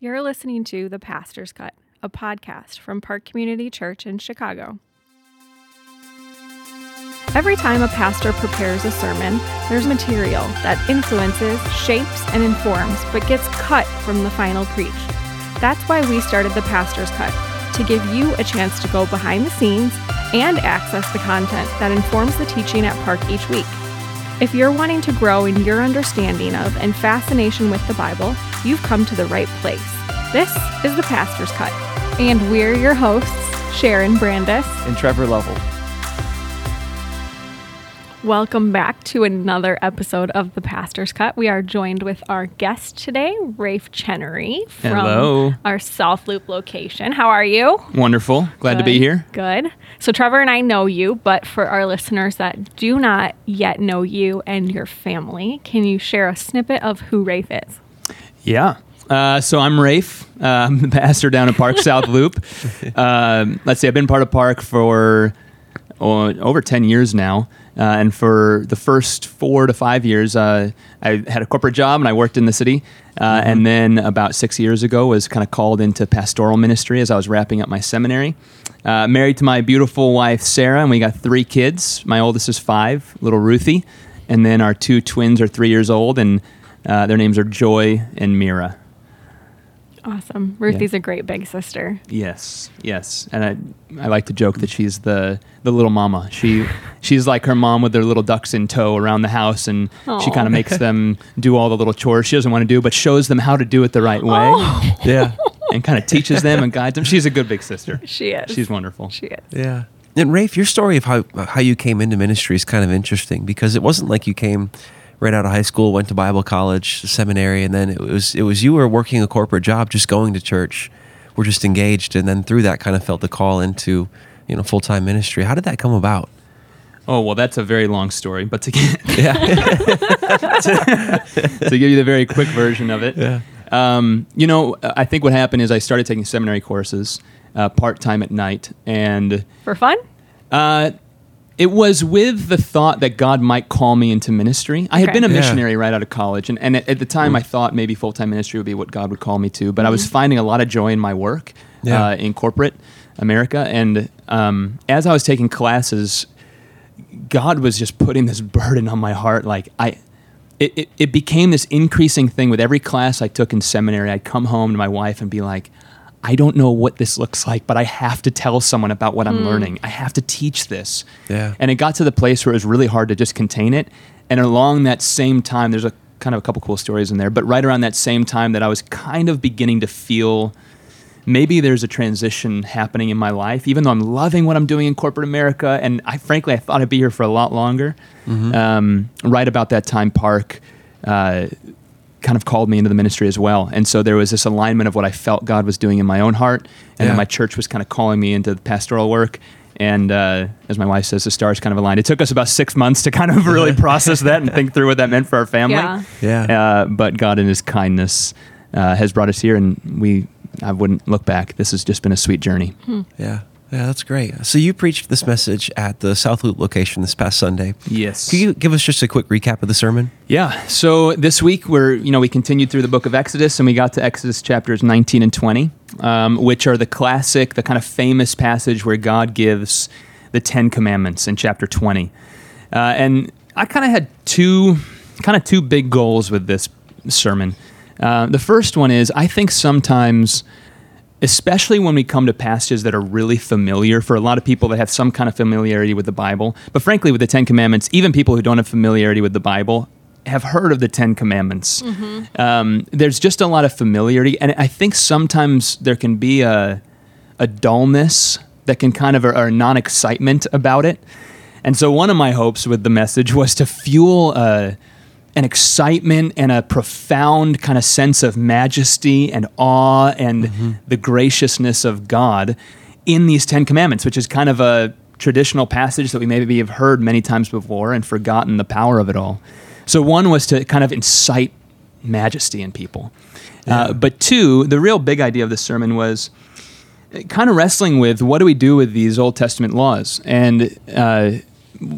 You're listening to The Pastor's Cut, a podcast from Park Community Church in Chicago. Every time a pastor prepares a sermon, there's material that influences, shapes, and informs, but gets cut from the final preach. That's why we started The Pastor's Cut, to give you a chance to go behind the scenes and access the content that informs the teaching at Park each week. If you're wanting to grow in your understanding of and fascination with the Bible, you've come to the right place. This is the Pastor's Cut, and we're your hosts, Sharon Brandis and Trevor Lovell. Welcome back to another episode of the Pastor's Cut. We are joined with our guest today, Raef Chenery from Hello. our South Loop location. How are you? Wonderful. Glad to be here. Good. So Trevor and I know you, but for our listeners that do not yet know you and your family, can you share a snippet of who Raef is? Yeah. Uh, so I'm Raef. Uh, I'm the pastor down at Park South Loop. Um, let's see, I've been part of Park for oh, over 10 years now. Uh, and for the first four to five years, uh, I had a corporate job and I worked in the city. Uh, And then about six years ago, was kind of called into pastoral ministry as I was wrapping up my seminary. Uh, married to my beautiful wife Sarah, and we got three kids. My oldest is five, little Ruthie, and then our two twins are three years old, and uh, their names are Joy and Mira. Awesome. Ruthie's a great big sister. Yes, yes, and I, I like to joke that she's the the little mama. She she's like her mom with their little ducks in tow around the house, and she kind of makes them do all the little chores she doesn't want to do, but shows them how to do it the right way, Oh. Yeah. and kind of teaches them and guides them. She's a good big sister. She is. She's wonderful. She is. Yeah. And Raef, your story of how how you came into ministry is kind of interesting because it wasn't like you came right out of high school, went to Bible college, seminary, and then it was it was you were working a corporate job, just going to church, were just engaged, and then through that kind of felt the call into you know full time ministry. How did that come about? Oh well, that's a very long story, but to get, Yeah. to give you the very quick version of it, Yeah. um, you know, I think what happened is I started taking seminary courses uh, part time at night, and For fun? Uh, it was with the thought that God might call me into ministry. I had Okay. been a Yeah. missionary right out of college, and, and at, at the time I thought maybe full time ministry would be what God would call me to. But I was finding a lot of joy in my work Yeah. uh, in corporate America. And um, as I was taking classes, God was just putting this burden on my heart. Like, I. It, it, it became this increasing thing with every class I took in seminary. I'd come home to my wife and be like, I don't know what this looks like, but I have to tell someone about what I'm learning. I have to teach this. Yeah. And it got to the place where it was really hard to just contain it. And along that same time, there's a kind of a couple cool stories in there, but right around that same time that I was kind of beginning to feel maybe there's a transition happening in my life, even though I'm loving what I'm doing in corporate America. And I frankly, I thought I'd be here for a lot longer. Um, right about that time, Park uh, kind of called me into the ministry as well. And so there was this alignment of what I felt God was doing in my own heart. And Yeah. then my church was kind of calling me into the pastoral work. And uh, as my wife says, the stars kind of aligned. It took us about six months to kind of really process that and think through what that meant for our family. Yeah. Yeah. Uh, but God, in His kindness, uh, has brought us here, and we I wouldn't look back. This has just been a sweet journey. Yeah. Yeah, that's great. So you preached this message at the South Loop location this past Sunday. Yes. Can you give us just a quick recap of the sermon? Yeah. So this week we're you know we continued through the book of Exodus and we got to Exodus chapters 19 and 20, um, which are the classic, the kind of famous passage where God gives the Ten Commandments in chapter 20. Uh, and I kind of had two kind of two big goals with this sermon. Uh, the first one is I think sometimes especially when we come to passages that are really familiar for a lot of people that have some kind of familiarity with the Bible. But frankly, with the Ten Commandments, even people who don't have familiarity with the Bible have heard of the Ten Commandments. Um, there's just a lot of familiarity, and I think sometimes there can be a a dullness that can kind of or a non excitement about it. And so one of my hopes with the message was to fuel a an excitement and a profound kind of sense of majesty and awe and the graciousness of God in these Ten Commandments, which is kind of a traditional passage that we maybe have heard many times before and forgotten the power of it all. So, one was to kind of incite majesty in people. Uh, but two, the real big idea of the sermon was kind of wrestling with what do we do with these Old Testament laws? And uh,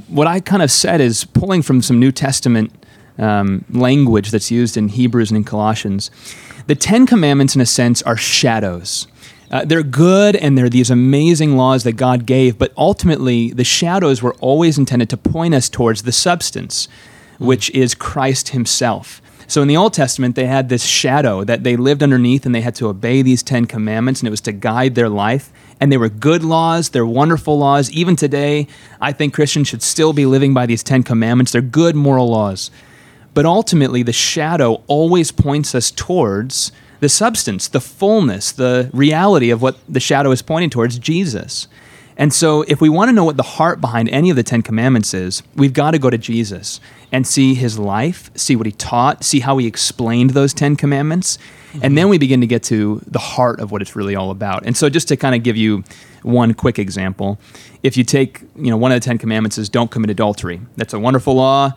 what I kind of said is pulling from some New Testament um, language that's used in Hebrews and in Colossians. The Ten Commandments, in a sense, are shadows. Uh, they're good and they're these amazing laws that God gave, but ultimately the shadows were always intended to point us towards the substance, which is Christ Himself. So in the Old Testament, they had this shadow that they lived underneath and they had to obey these Ten Commandments, and it was to guide their life. And they were good laws, they're wonderful laws. Even today, I think Christians should still be living by these Ten Commandments. They're good moral laws. But ultimately, the shadow always points us towards the substance, the fullness, the reality of what the shadow is pointing towards Jesus. And so, if we want to know what the heart behind any of the Ten Commandments is, we've got to go to Jesus and see his life, see what he taught, see how he explained those Ten Commandments. And then we begin to get to the heart of what it's really all about. And so, just to kind of give you one quick example, if you take, you know, one of the Ten Commandments is don't commit adultery. That's a wonderful law.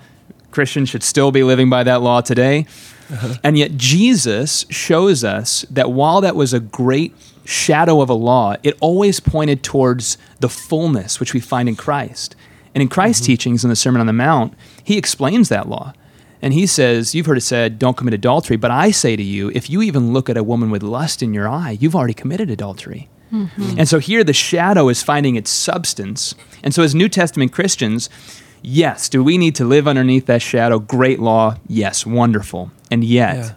Christians should still be living by that law today. Uh-huh. And yet, Jesus shows us that while that was a great shadow of a law, it always pointed towards the fullness which we find in Christ. And in Christ's mm-hmm. teachings in the Sermon on the Mount, he explains that law. And he says, You've heard it said, don't commit adultery. But I say to you, if you even look at a woman with lust in your eye, you've already committed adultery. Mm-hmm. And so here the shadow is finding its substance. And so as New Testament Christians, yes, do we need to live underneath that shadow? Great law. Yes, wonderful. And yet, yeah.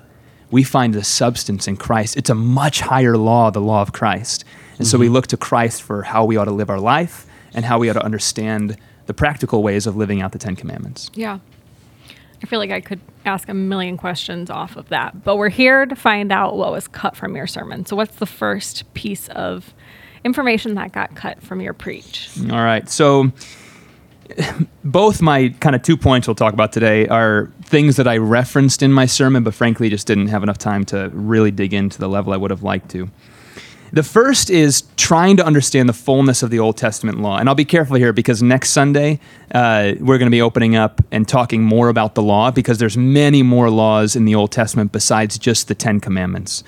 we find the substance in Christ. It's a much higher law, the law of Christ. And mm-hmm. so we mm-hmm. look to Christ for how we ought to live our life and how we ought to understand the practical ways of living out the Ten Commandments. Yeah. I feel like I could ask a million questions off of that, but we're here to find out what was cut from your sermon. So, what's the first piece of information that got cut from your preach? All right. So, both my kind of two points we'll talk about today are things that I referenced in my sermon, but frankly just didn't have enough time to really dig into the level I would have liked to. The first is trying to understand the fullness of the Old Testament law. And I'll be careful here because next Sunday uh, we're going to be opening up and talking more about the law because there's many more laws in the Old Testament besides just the Ten Commandments.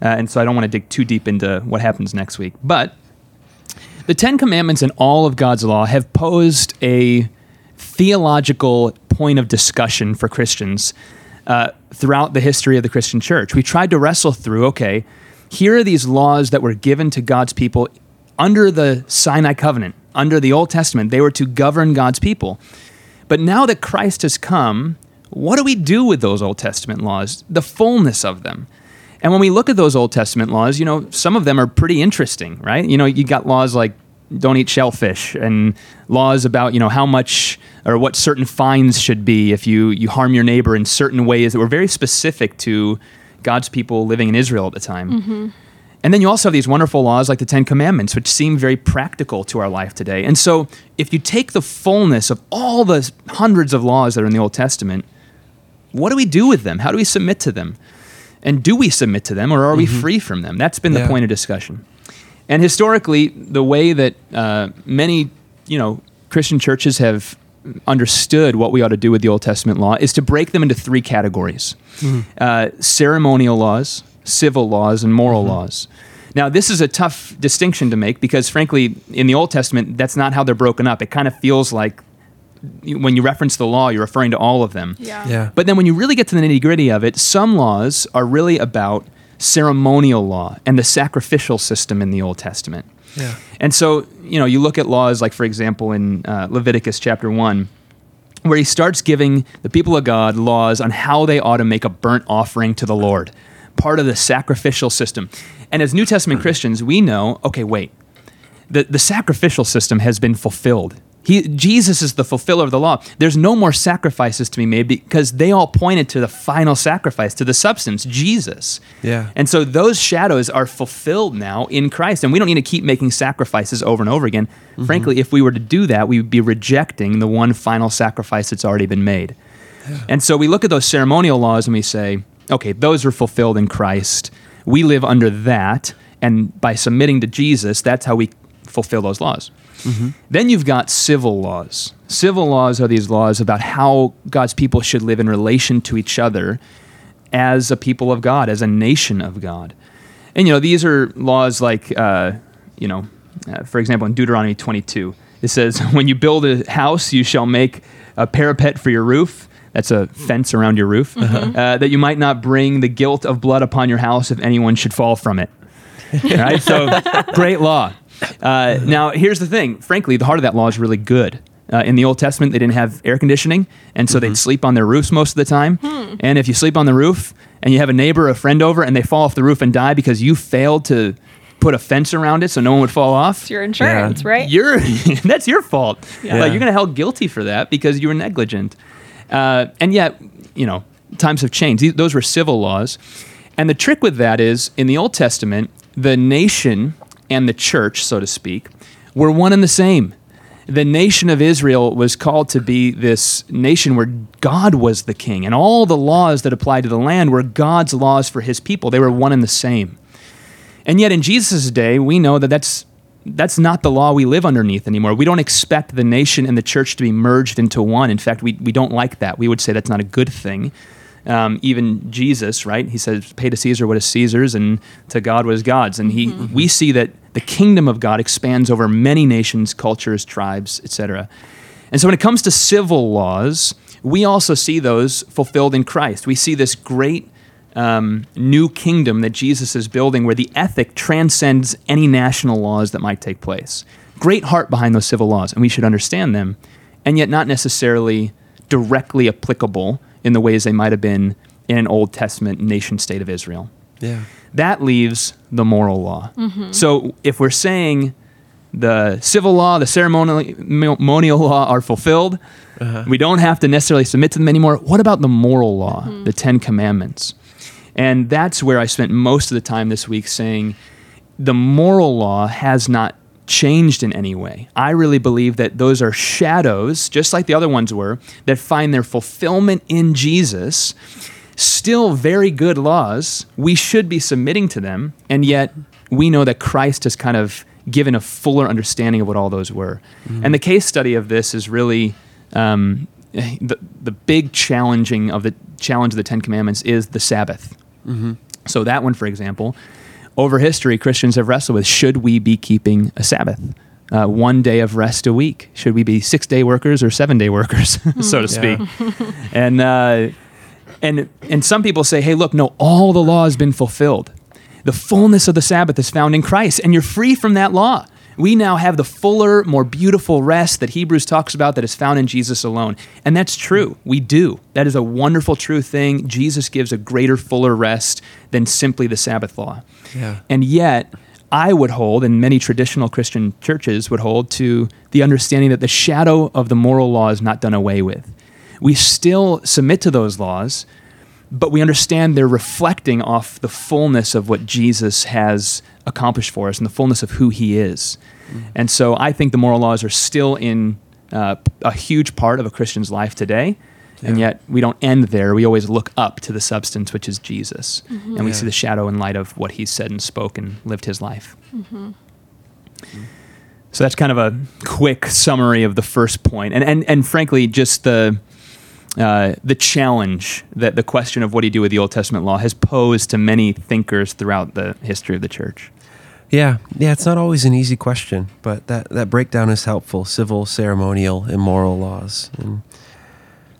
Uh, and so I don't want to dig too deep into what happens next week. But the Ten Commandments and all of God's law have posed a theological point of discussion for Christians uh, throughout the history of the Christian church. We tried to wrestle through okay, here are these laws that were given to God's people under the Sinai covenant, under the Old Testament. They were to govern God's people. But now that Christ has come, what do we do with those Old Testament laws? The fullness of them. And when we look at those Old Testament laws, you know, some of them are pretty interesting, right? You know, you got laws like don't eat shellfish and laws about, you know, how much or what certain fines should be if you you harm your neighbor in certain ways that were very specific to God's people living in Israel at the time. Mm-hmm. And then you also have these wonderful laws like the Ten Commandments, which seem very practical to our life today. And so, if you take the fullness of all the hundreds of laws that are in the Old Testament, what do we do with them? How do we submit to them? And do we submit to them or are mm-hmm. we free from them? That's been yeah. the point of discussion. And historically, the way that uh, many, you know, Christian churches have understood what we ought to do with the Old Testament law is to break them into three categories mm-hmm. uh, ceremonial laws, civil laws, and moral mm-hmm. laws. Now, this is a tough distinction to make because, frankly, in the Old Testament, that's not how they're broken up. It kind of feels like when you reference the law, you're referring to all of them. Yeah. yeah. But then when you really get to the nitty gritty of it, some laws are really about ceremonial law and the sacrificial system in the Old Testament. Yeah. And so, you know, you look at laws like, for example, in uh, Leviticus chapter 1, where he starts giving the people of God laws on how they ought to make a burnt offering to the Lord, part of the sacrificial system. And as New Testament Christians, we know okay, wait, the, the sacrificial system has been fulfilled he, Jesus is the fulfiller of the law. There's no more sacrifices to be made because they all pointed to the final sacrifice, to the substance, Jesus. Yeah. And so those shadows are fulfilled now in Christ. And we don't need to keep making sacrifices over and over again. Mm-hmm. Frankly, if we were to do that, we would be rejecting the one final sacrifice that's already been made. Yeah. And so we look at those ceremonial laws and we say, okay, those are fulfilled in Christ. We live under that. And by submitting to Jesus, that's how we fulfill those laws. Mm-hmm. Then you've got civil laws. Civil laws are these laws about how God's people should live in relation to each other as a people of God, as a nation of God. And, you know, these are laws like, uh, you know, uh, for example, in Deuteronomy 22, it says, When you build a house, you shall make a parapet for your roof. That's a fence around your roof. Uh, that you might not bring the guilt of blood upon your house if anyone should fall from it. right? So, great law. Uh, now, here's the thing. Frankly, the heart of that law is really good. Uh, in the Old Testament, they didn't have air conditioning, and so they'd sleep on their roofs most of the time. And if you sleep on the roof and you have a neighbor, or a friend over, and they fall off the roof and die because you failed to put a fence around it so no one would fall off, It's your insurance, right? you're that's your fault. Yeah. Like you're gonna held guilty for that because you were negligent. Uh, and yet, you know, times have changed. These, those were civil laws, and the trick with that is in the Old Testament, the nation and the church, so to speak, were one and the same. The nation of Israel was called to be this nation where God was the king, and all the laws that applied to the land were God's laws for his people. They were one and the same. And yet, in Jesus' day, we know that that's, that's not the law we live underneath anymore. We don't expect the nation and the church to be merged into one. In fact, we, we don't like that. We would say that's not a good thing. Um, even Jesus, right? He says, "Pay to Caesar what is Caesar's, and to God what is God's." And he, we see that the kingdom of God expands over many nations, cultures, tribes, etc. And so, when it comes to civil laws, we also see those fulfilled in Christ. We see this great um, new kingdom that Jesus is building where the ethic transcends any national laws that might take place. Great heart behind those civil laws, and we should understand them, and yet not necessarily directly applicable in the ways they might have been in an Old Testament nation state of Israel. Yeah. That leaves the moral law. Mm-hmm. So if we're saying the civil law, the ceremonial ceremonial law are fulfilled, uh-huh. we don't have to necessarily submit to them anymore. What about the moral law, mm-hmm. the Ten Commandments? And that's where I spent most of the time this week saying the moral law has not changed in any way. I really believe that those are shadows, just like the other ones were, that find their fulfillment in Jesus. Still very good laws. We should be submitting to them, and yet we know that Christ has kind of given a fuller understanding of what all those were. And the case study of this is really um, the, the big challenging of the challenge of the Ten Commandments is the Sabbath. So that one, for example, over history, Christians have wrestled with: should we be keeping a Sabbath, uh, one day of rest a week? Should we be six day workers or seven day workers, so to speak? and uh, and and some people say, hey, look, no, all the law has been fulfilled. The fullness of the Sabbath is found in Christ, and you're free from that law. We now have the fuller, more beautiful rest that Hebrews talks about that is found in Jesus alone. And that's true. We do. That is a wonderful, true thing. Jesus gives a greater, fuller rest than simply the Sabbath law. Yeah. And yet, I would hold, and many traditional Christian churches would hold, to the understanding that the shadow of the moral law is not done away with. We still submit to those laws, but we understand they're reflecting off the fullness of what Jesus has accomplished for us and the fullness of who he is. Mm-hmm. And so I think the moral laws are still in uh, a huge part of a Christian's life today. And yet we don't end there. We always look up to the substance, which is Jesus. Mm-hmm. And we Yeah. see the shadow in light of what he said and spoke and lived his life. Mm-hmm. So that's kind of a quick summary of the first point. And, and, and frankly, just the, uh, the challenge that the question of what do you do with the Old Testament law has posed to many thinkers throughout the history of the church. Yeah, yeah, it's not always an easy question, but that, that breakdown is helpful. Civil, ceremonial, and moral laws. And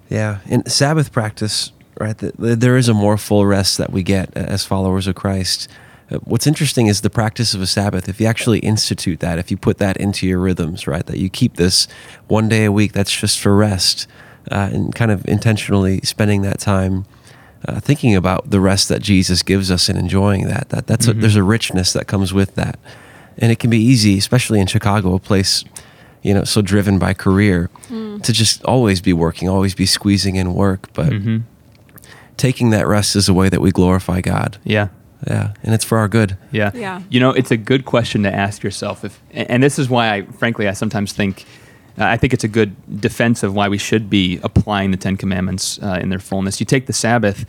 yeah, in Sabbath practice, right, th th- there is a more full rest that we get as followers of Christ. Uh, What's interesting is the practice of a Sabbath. If you actually institute that, if you put that into your rhythms, right, that you keep this one day a week that's just for rest, uh, and kind of intentionally spending that time uh, thinking about the rest that Jesus gives us and enjoying that. That that's a, there's a richness that comes with that, and it can be easy, especially in Chicago, a place you know so driven by career, to just always be working, always be squeezing in work. But Mm-hmm. taking that rest is a way that we glorify God. Yeah. Yeah, and it's for our good. Yeah. Yeah. You know, it's a good question to ask yourself. If, and this is why I, frankly, I sometimes think, Uh, I think it's a good defense of why we should be applying the Ten Commandments uh, in their fullness. You take the Sabbath.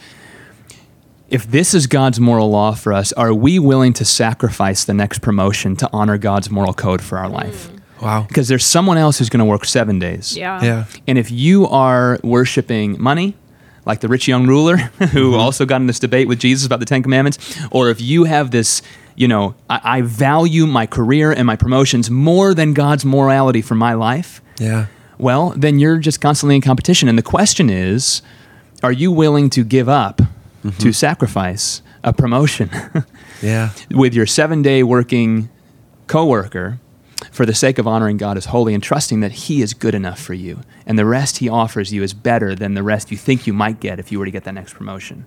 If this is God's moral law for us, are we willing to sacrifice the next promotion to honor God's moral code for our life? Mm. Wow. Because there's someone else who's going to work seven days. Yeah. Yeah. And if you are worshiping money, like the rich young ruler who mm-hmm. also got in this debate with Jesus about the Ten Commandments, or if you have this, you know, I, I value my career and my promotions more than God's morality for my life, Yeah. well, then you're just constantly in competition. And the question is, are you willing to give up to sacrifice a promotion Yeah. with your seven day working coworker for the sake of honoring God as holy and trusting that He is good enough for you, and the rest He offers you is better than the rest you think you might get if you were to get that next promotion.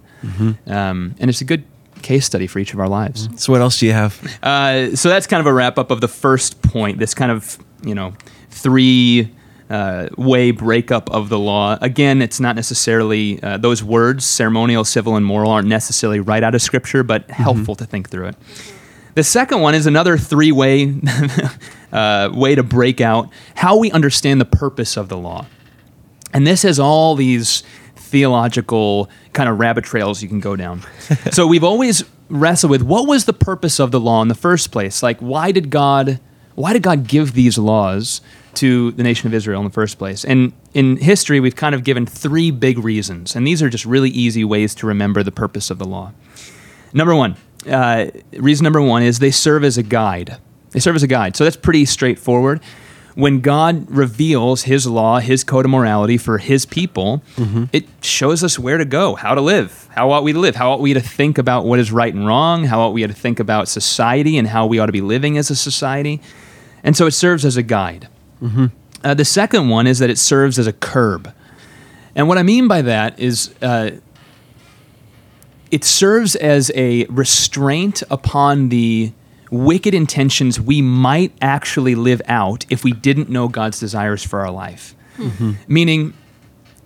Um, and it's a good case study for each of our lives. So what else do you have? Uh, so that's kind of a wrap up of the first point. This kind of you know three uh, way breakup of the law. Again, it's not necessarily uh, those words ceremonial, civil, and moral aren't necessarily right out of Scripture, but helpful to think through it. The second one is another three way uh, way to break out how we understand the purpose of the law. And this has all these theological kind of rabbit trails you can go down. so we've always wrestled with what was the purpose of the law in the first place? Like why did God why did God give these laws to the nation of Israel in the first place? And in history we've kind of given three big reasons. And these are just really easy ways to remember the purpose of the law. Number one, uh, reason number one is they serve as a guide. They serve as a guide. So that's pretty straightforward. When God reveals His law, His code of morality for His people, it shows us where to go, how to live, how ought we to live, how ought we to think about what is right and wrong, how ought we to think about society and how we ought to be living as a society. And so it serves as a guide. Uh, the second one is that it serves as a curb. And what I mean by that is uh, it serves as a restraint upon the wicked intentions we might actually live out if we didn't know God's desires for our life. Mm-hmm. Meaning,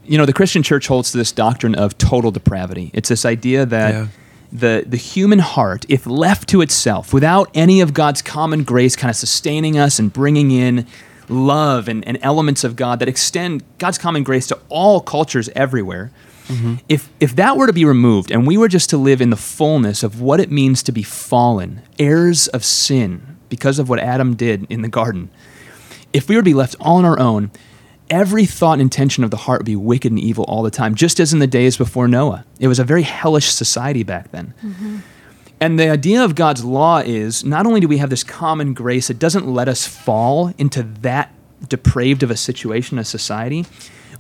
you know, the Christian church holds to this doctrine of total depravity. It's this idea that Yeah. the, the human heart, if left to itself, without any of God's common grace kind of sustaining us and bringing in love and, and elements of God that extend God's common grace to all cultures everywhere, Mm-hmm. if, if that were to be removed and we were just to live in the fullness of what it means to be fallen, heirs of sin, because of what Adam did in the garden, if we were to be left all on our own, every thought and intention of the heart would be wicked and evil all the time, just as in the days before Noah. It was a very hellish society back then. Mm-hmm. And the idea of God's law is not only do we have this common grace, it doesn't let us fall into that depraved of a situation, a society,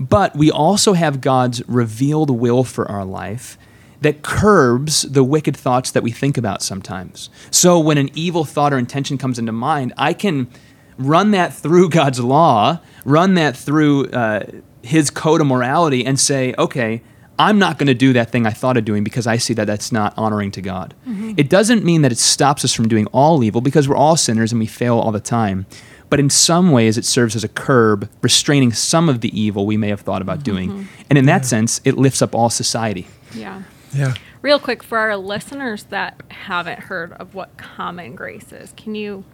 but we also have God's revealed will for our life that curbs the wicked thoughts that we think about sometimes. So when an evil thought or intention comes into mind, I can run that through God's law, run that through uh, His code of morality, and say, okay, I'm not going to do that thing I thought of doing because I see that that's not honoring to God. It doesn't mean that it stops us from doing all evil because we're all sinners and we fail all the time. But in some ways, it serves as a curb, restraining some of the evil we may have thought about doing. Mm-hmm. And in that sense, it lifts up all society. Yeah. Yeah. Real quick for our listeners that haven't heard of what common grace is, can you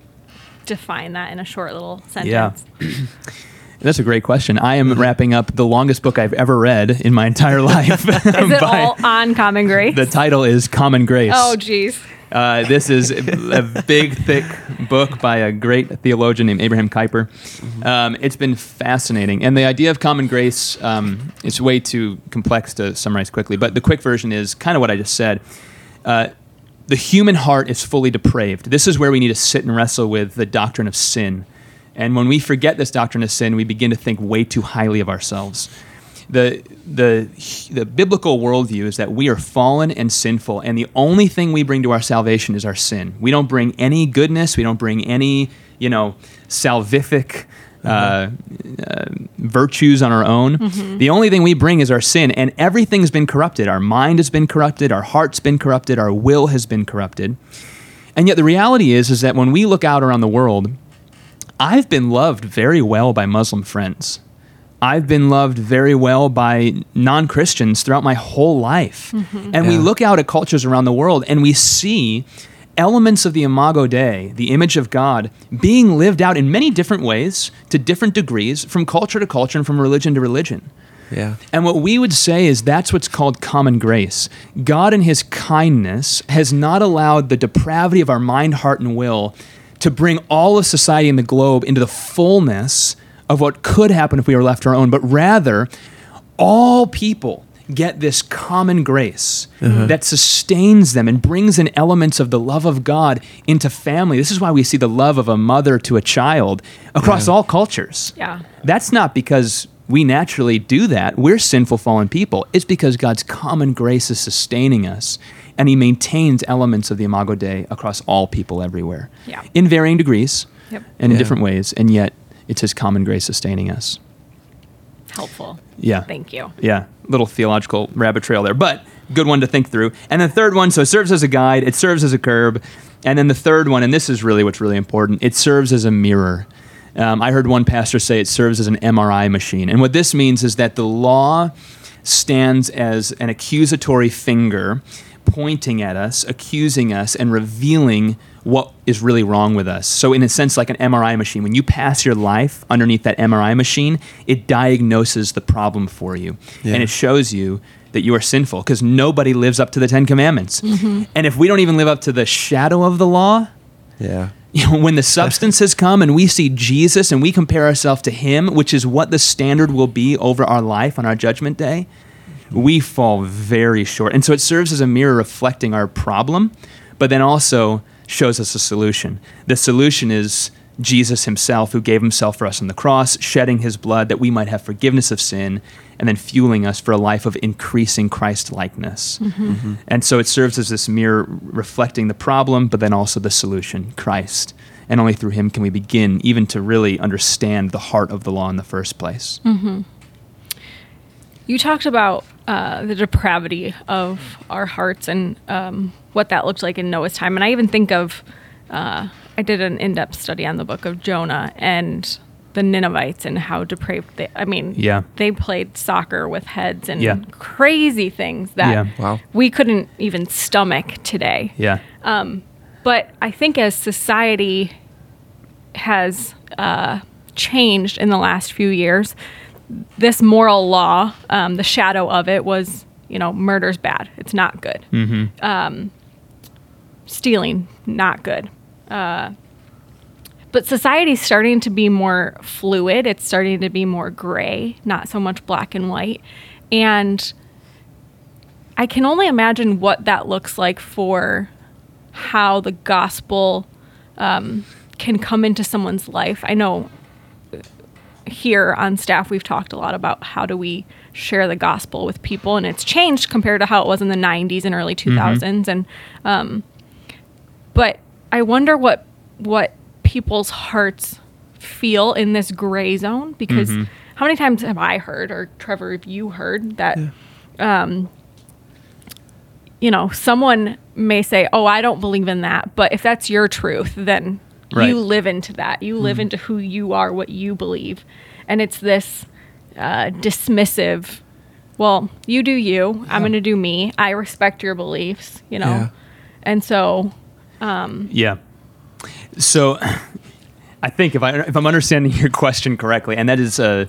define that in a short little sentence? Yeah That's a great question. I am wrapping up the longest book I've ever read in my entire life. Is it all on common grace? the title is Common Grace. oh, geez. Uh, this is a big, thick book by a great theologian named Abraham Kuyper. Um, it's been fascinating. And the idea of common grace um, is way too complex to summarize quickly, but the quick version is kind of what I just said. Uh, the human heart is fully depraved. This is where we need to sit and wrestle with the doctrine of sin. And when we forget this doctrine of sin, we begin to think way too highly of ourselves the the the biblical worldview is that we are fallen and sinful, and the only thing we bring to our salvation is our sin. We don't bring any goodness. We don't bring any you know salvific. Uh, uh, virtues on our own. The only thing we bring is our sin, and everything's been corrupted. Our mind has been corrupted. Our heart's been corrupted. Our will has been corrupted. And yet, the reality is, is that when we look out around the world, I've been loved very well by Muslim friends. I've been loved very well by non Christians throughout my whole life. Mm-hmm. And we look out at cultures around the world and we see elements of the Imago Dei, the image of God, being lived out in many different ways to different degrees from culture to culture and from religion to religion. Yeah. And what we would say is that's what's called common grace. God, in His kindness, has not allowed the depravity of our mind, heart, and will to bring all of society in the globe into the fullness of what could happen if we were left our own, but rather, all people get this common grace uh-huh. that sustains them and brings in elements of the love of God into family. This is why we see the love of a mother to a child across Yeah. all cultures. Yeah. That's not because we naturally do that. We're sinful, fallen people. It's because God's common grace is sustaining us, and He maintains elements of the Imago Dei across all people everywhere, Yeah. in varying degrees Yep. and in Yeah. different ways, and yet it's His common grace sustaining us. Helpful. Yeah. Thank you. Yeah, little theological rabbit trail there, but good one to think through. And the third one, so it serves as a guide, it serves as a curb. And then the third one, and this is really what's really important, it serves as a mirror. Um, I heard one pastor say it serves as an MRI machine. And what this means is that the law stands as an accusatory finger pointing at us, accusing us, and revealing what is really wrong with us. So, in a sense, like an MRI machine, when you pass your life underneath that MRI machine, it diagnoses the problem for you. Yeah. And it shows you that you are sinful because nobody lives up to the Ten Commandments. Mm-hmm. And if we don't even live up to the shadow of the law, Yeah. you know, when the substance has come and we see Jesus and we compare ourselves to him, which is what the standard will be over our life on our judgment day, we fall very short. And so it serves as a mirror reflecting our problem, but then also shows us a solution. The solution is Jesus himself, who gave himself for us on the cross, shedding his blood that we might have forgiveness of sin, and then fueling us for a life of increasing Christ likeness. Mm-hmm. Mm-hmm. And so it serves as this mirror reflecting the problem, but then also the solution, Christ. And only through him can we begin even to really understand the heart of the law in the first place. Mm-hmm. You talked about uh, the depravity of our hearts and um, what that looked like in Noah's time. And I even think of, uh, I did an in depth study on the book of Jonah and the Ninevites and how depraved they, I mean, Yeah. they played soccer with heads and Yeah. crazy things that Yeah. Wow. we couldn't even stomach today. Yeah. But I think as society has uh, changed in the last few years, this moral law, um, the shadow of it was, you know, murder's bad. It's not good. Um, stealing, not good. Uh, but society's starting to be more fluid. It's starting to be more gray, not so much black and white. And I can only imagine what that looks like for how the gospel um, can come into someone's life. I know here on staff we've talked a lot about how do we share the gospel with people, and it's changed compared to how it was in the '90s and early mm-hmm. 2000s. And um, but I wonder what what people's hearts feel in this gray zone because mm-hmm. how many times have I heard, or Trevor, have you heard that? Um, you know, someone may say, "Oh, I don't believe in that," but if that's your truth, then Right. you live into that. You live into who you are, what you believe, and it's this uh, dismissive. Well, you do you. I'm going to do me. I respect your beliefs. You know, Yeah. and so Yeah. So I think if I if I'm understanding your question correctly, and that is uh,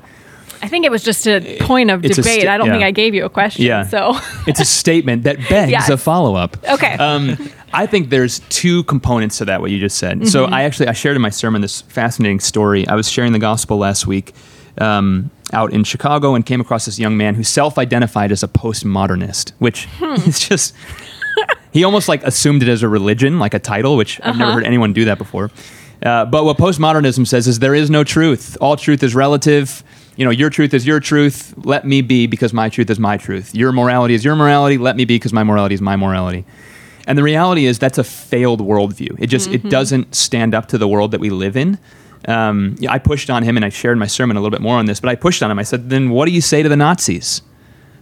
I think it was just a point of It's debate. sti- I don't think. I gave you a question. Yeah. So it's a statement that begs a follow up. Okay. Um, I think there's two components to that. What you just said. So Mm-hmm. I actually I shared in my sermon this fascinating story. I was sharing the gospel last week. Um, out in Chicago, and came across this young man who self-identified as a postmodernist, which Hmm. is just he almost like assumed it as a religion, like a title, which I've Uh-huh. never heard anyone do that before. Uh, but what postmodernism says is there is no truth. All truth is relative. You know, your truth is your truth. Let me be because my truth is my truth. Your morality is your morality. Let me be because my morality is my morality. And the reality is that's a failed worldview. It just it doesn't stand up to the world that we live in. Um, yeah, I pushed on him, and I shared my sermon a little bit more on this. But I pushed on him. I said, "Then what do you say to the Nazis?"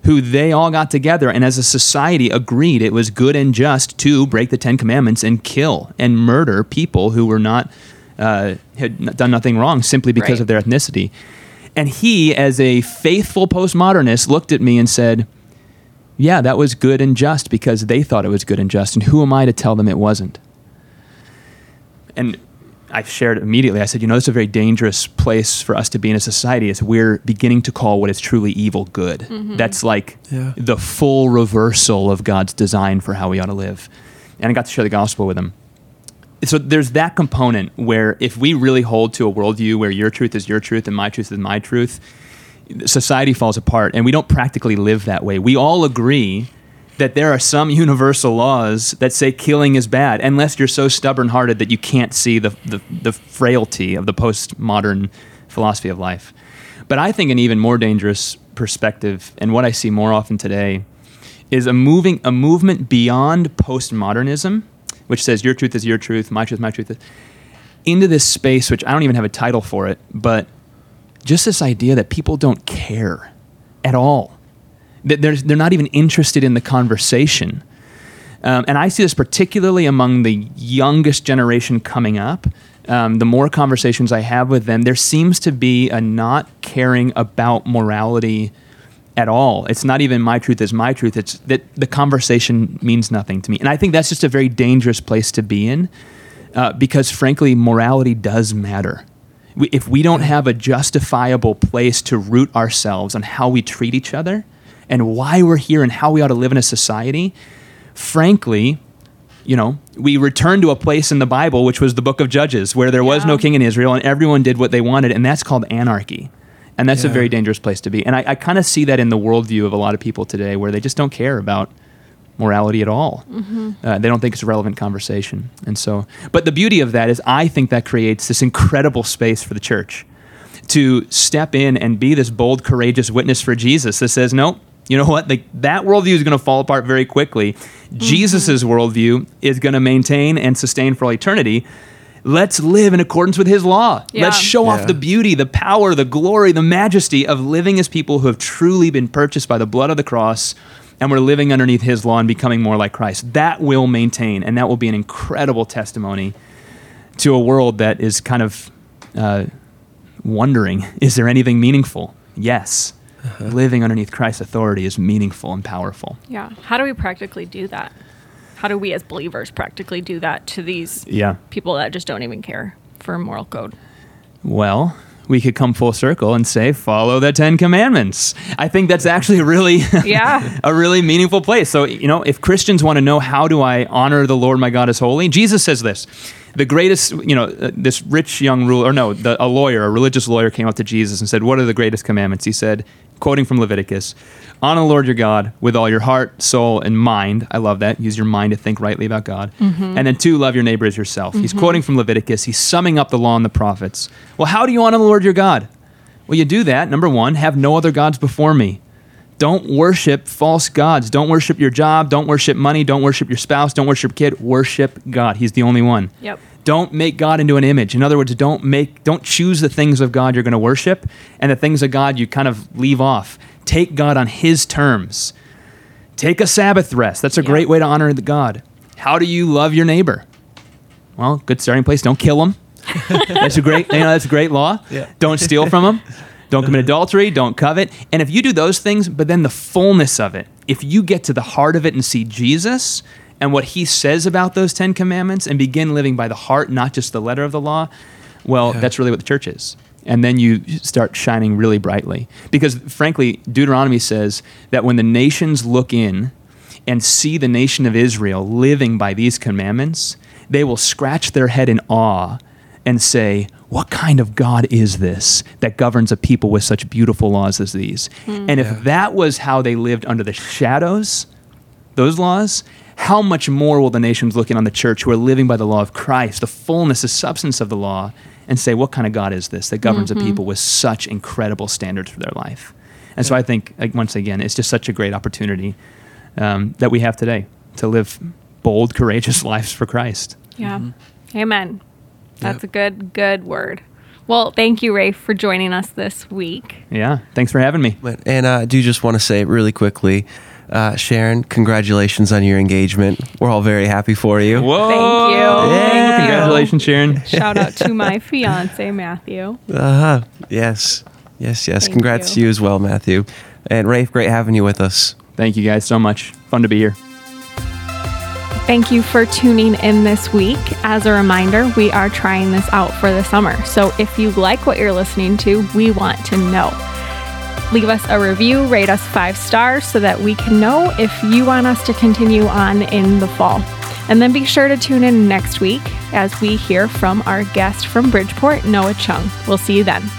who they all got together and as a society agreed it was good and just to break the Ten Commandments and kill and murder people who were not uh, had done nothing wrong simply because Right. of their ethnicity. And he, as a faithful postmodernist, looked at me and said, "Yeah, that was good and just because they thought it was good and just, and who am I to tell them it wasn't?" And I shared immediately. I said, you know, it's a very dangerous place for us to be in a society. Is we're beginning to call what is truly evil good. Mm-hmm. That's like Yeah. the full reversal of God's design for how we ought to live. And I got to share the gospel with him. So there's that component where if we really hold to a worldview where your truth is your truth and my truth is my truth, society falls apart and we don't practically live that way. We all agree that there are some universal laws that say killing is bad, unless you're so stubborn hearted that you can't see the, the, the frailty of the postmodern philosophy of life. But I think an even more dangerous perspective, and what I see more often today, is a moving a movement beyond postmodernism, which says your truth is your truth, my truth, my truth, into this space which I don't even have a title for it, but just this idea that people don't care at all. That they're, they're not even interested in the conversation. Um, and I see this particularly among the youngest generation coming up. Um, the more conversations I have with them, there seems to be a not caring about morality at all. It's not even my truth is my truth. It's that the conversation means nothing to me. And I think that's just a very dangerous place to be in uh, because, frankly, morality does matter. We, if we don't have a justifiable place to root ourselves on how we treat each other and why we're here and how we ought to live in a society, frankly, you know, we return to a place in the Bible, which was the book of Judges, where there was no king in Israel and everyone did what they wanted, and that's called anarchy. And that's a very dangerous place to be. And I, I kind of see that in the worldview of a lot of people today, where they just don't care about morality at all. Uh, they don't think it's a relevant conversation. And so, but the beauty of that is, I think that creates this incredible space for the church to step in and be this bold, courageous witness for Jesus that says, no, you know what? Like, that worldview is going to fall apart very quickly. Jesus's worldview is going to maintain and sustain for all eternity. Let's live in accordance with his law. Yeah. Let's show off the beauty, the power, the glory, the majesty of living as people who have truly been purchased by the blood of the cross and we're living underneath his law and becoming more like Christ. That will maintain, and that will be an incredible testimony to a world that is kind of uh, wondering is there anything meaningful? Yes. Living underneath Christ's authority is meaningful and powerful. Yeah. How do we practically do that? How do we as believers practically do that to these Yeah. people that just don't even care for moral code? Well, we could come full circle and say, follow the Ten Commandments. I think that's actually really, Yeah. a really meaningful place. So, you know, if Christians want to know how do I honor the Lord my God as holy, Jesus says this. The greatest, you know, uh, this rich young ruler, or no, the, a lawyer, a religious lawyer came up to Jesus and said, What are the greatest commandments? He said, quoting from Leviticus, honor the Lord your God with all your heart, soul, and mind. I love that. Use your mind to think rightly about God. Mm-hmm. And then two, love your neighbor as yourself. He's mm-hmm. quoting from Leviticus. He's summing up the law and the prophets. Well, how do you honor the Lord your God? Well, you do that. Number one, have no other gods before me. Don't worship false gods. Don't worship your job. Don't worship money. Don't worship your spouse. Don't worship kid. Worship God. He's the only one. Yep. Don't make God into an image. In other words, don't make don't choose the things of God you're going to worship and the things of God you kind of leave off. Take God on his terms. Take a Sabbath rest. That's a Yeah. great way to honor the God. How do you love your neighbor? Well, good starting place. Don't kill him. that's a great, you know, that's a great law. Yeah. Don't steal from him. Don't commit adultery. Don't covet. And if you do those things, but then the fullness of it, if you get to the heart of it and see Jesus and what he says about those Ten Commandments and begin living by the heart, not just the letter of the law, well, Yeah. that's really what the church is. And then you start shining really brightly. Because frankly, Deuteronomy says that when the nations look in and see the nation of Israel living by these commandments, they will scratch their head in awe and say, What kind of God is this that governs a people with such beautiful laws as these? Hmm. And if Yeah. that was how they lived under the shadows, those laws, how much more will the nations look in on the church who are living by the law of Christ, the fullness, the substance of the law, and say, What kind of God is this that governs a mm-hmm. people with such incredible standards for their life? And so I think, like, once again, it's just such a great opportunity um, that we have today to live bold, courageous lives for Christ. Yeah. Mm-hmm. Amen. That's a good, good word. Well, thank you, Raef, for joining us this week. Yeah. Thanks for having me. And uh, I do just want to say really quickly, uh, Sharon, congratulations on your engagement. We're all very happy for you. Whoa. Thank you. Yeah. Thank you. Congratulations, Sharon. Shout out to my fiance, Matthew. Uh huh. Yes. Yes. Yes. Thank Congrats you. to you as well, Matthew. And Raef, great having you with us. Thank you guys so much. Fun to be here. Thank you for tuning in this week. As a reminder, we are trying this out for the summer. So if you like what you're listening to, we want to know. Leave us a review, rate us five stars so that we can know if you want us to continue on in the fall. And then be sure to tune in next week as we hear from our guest from Bridgeport, Noah Chung. We'll see you then.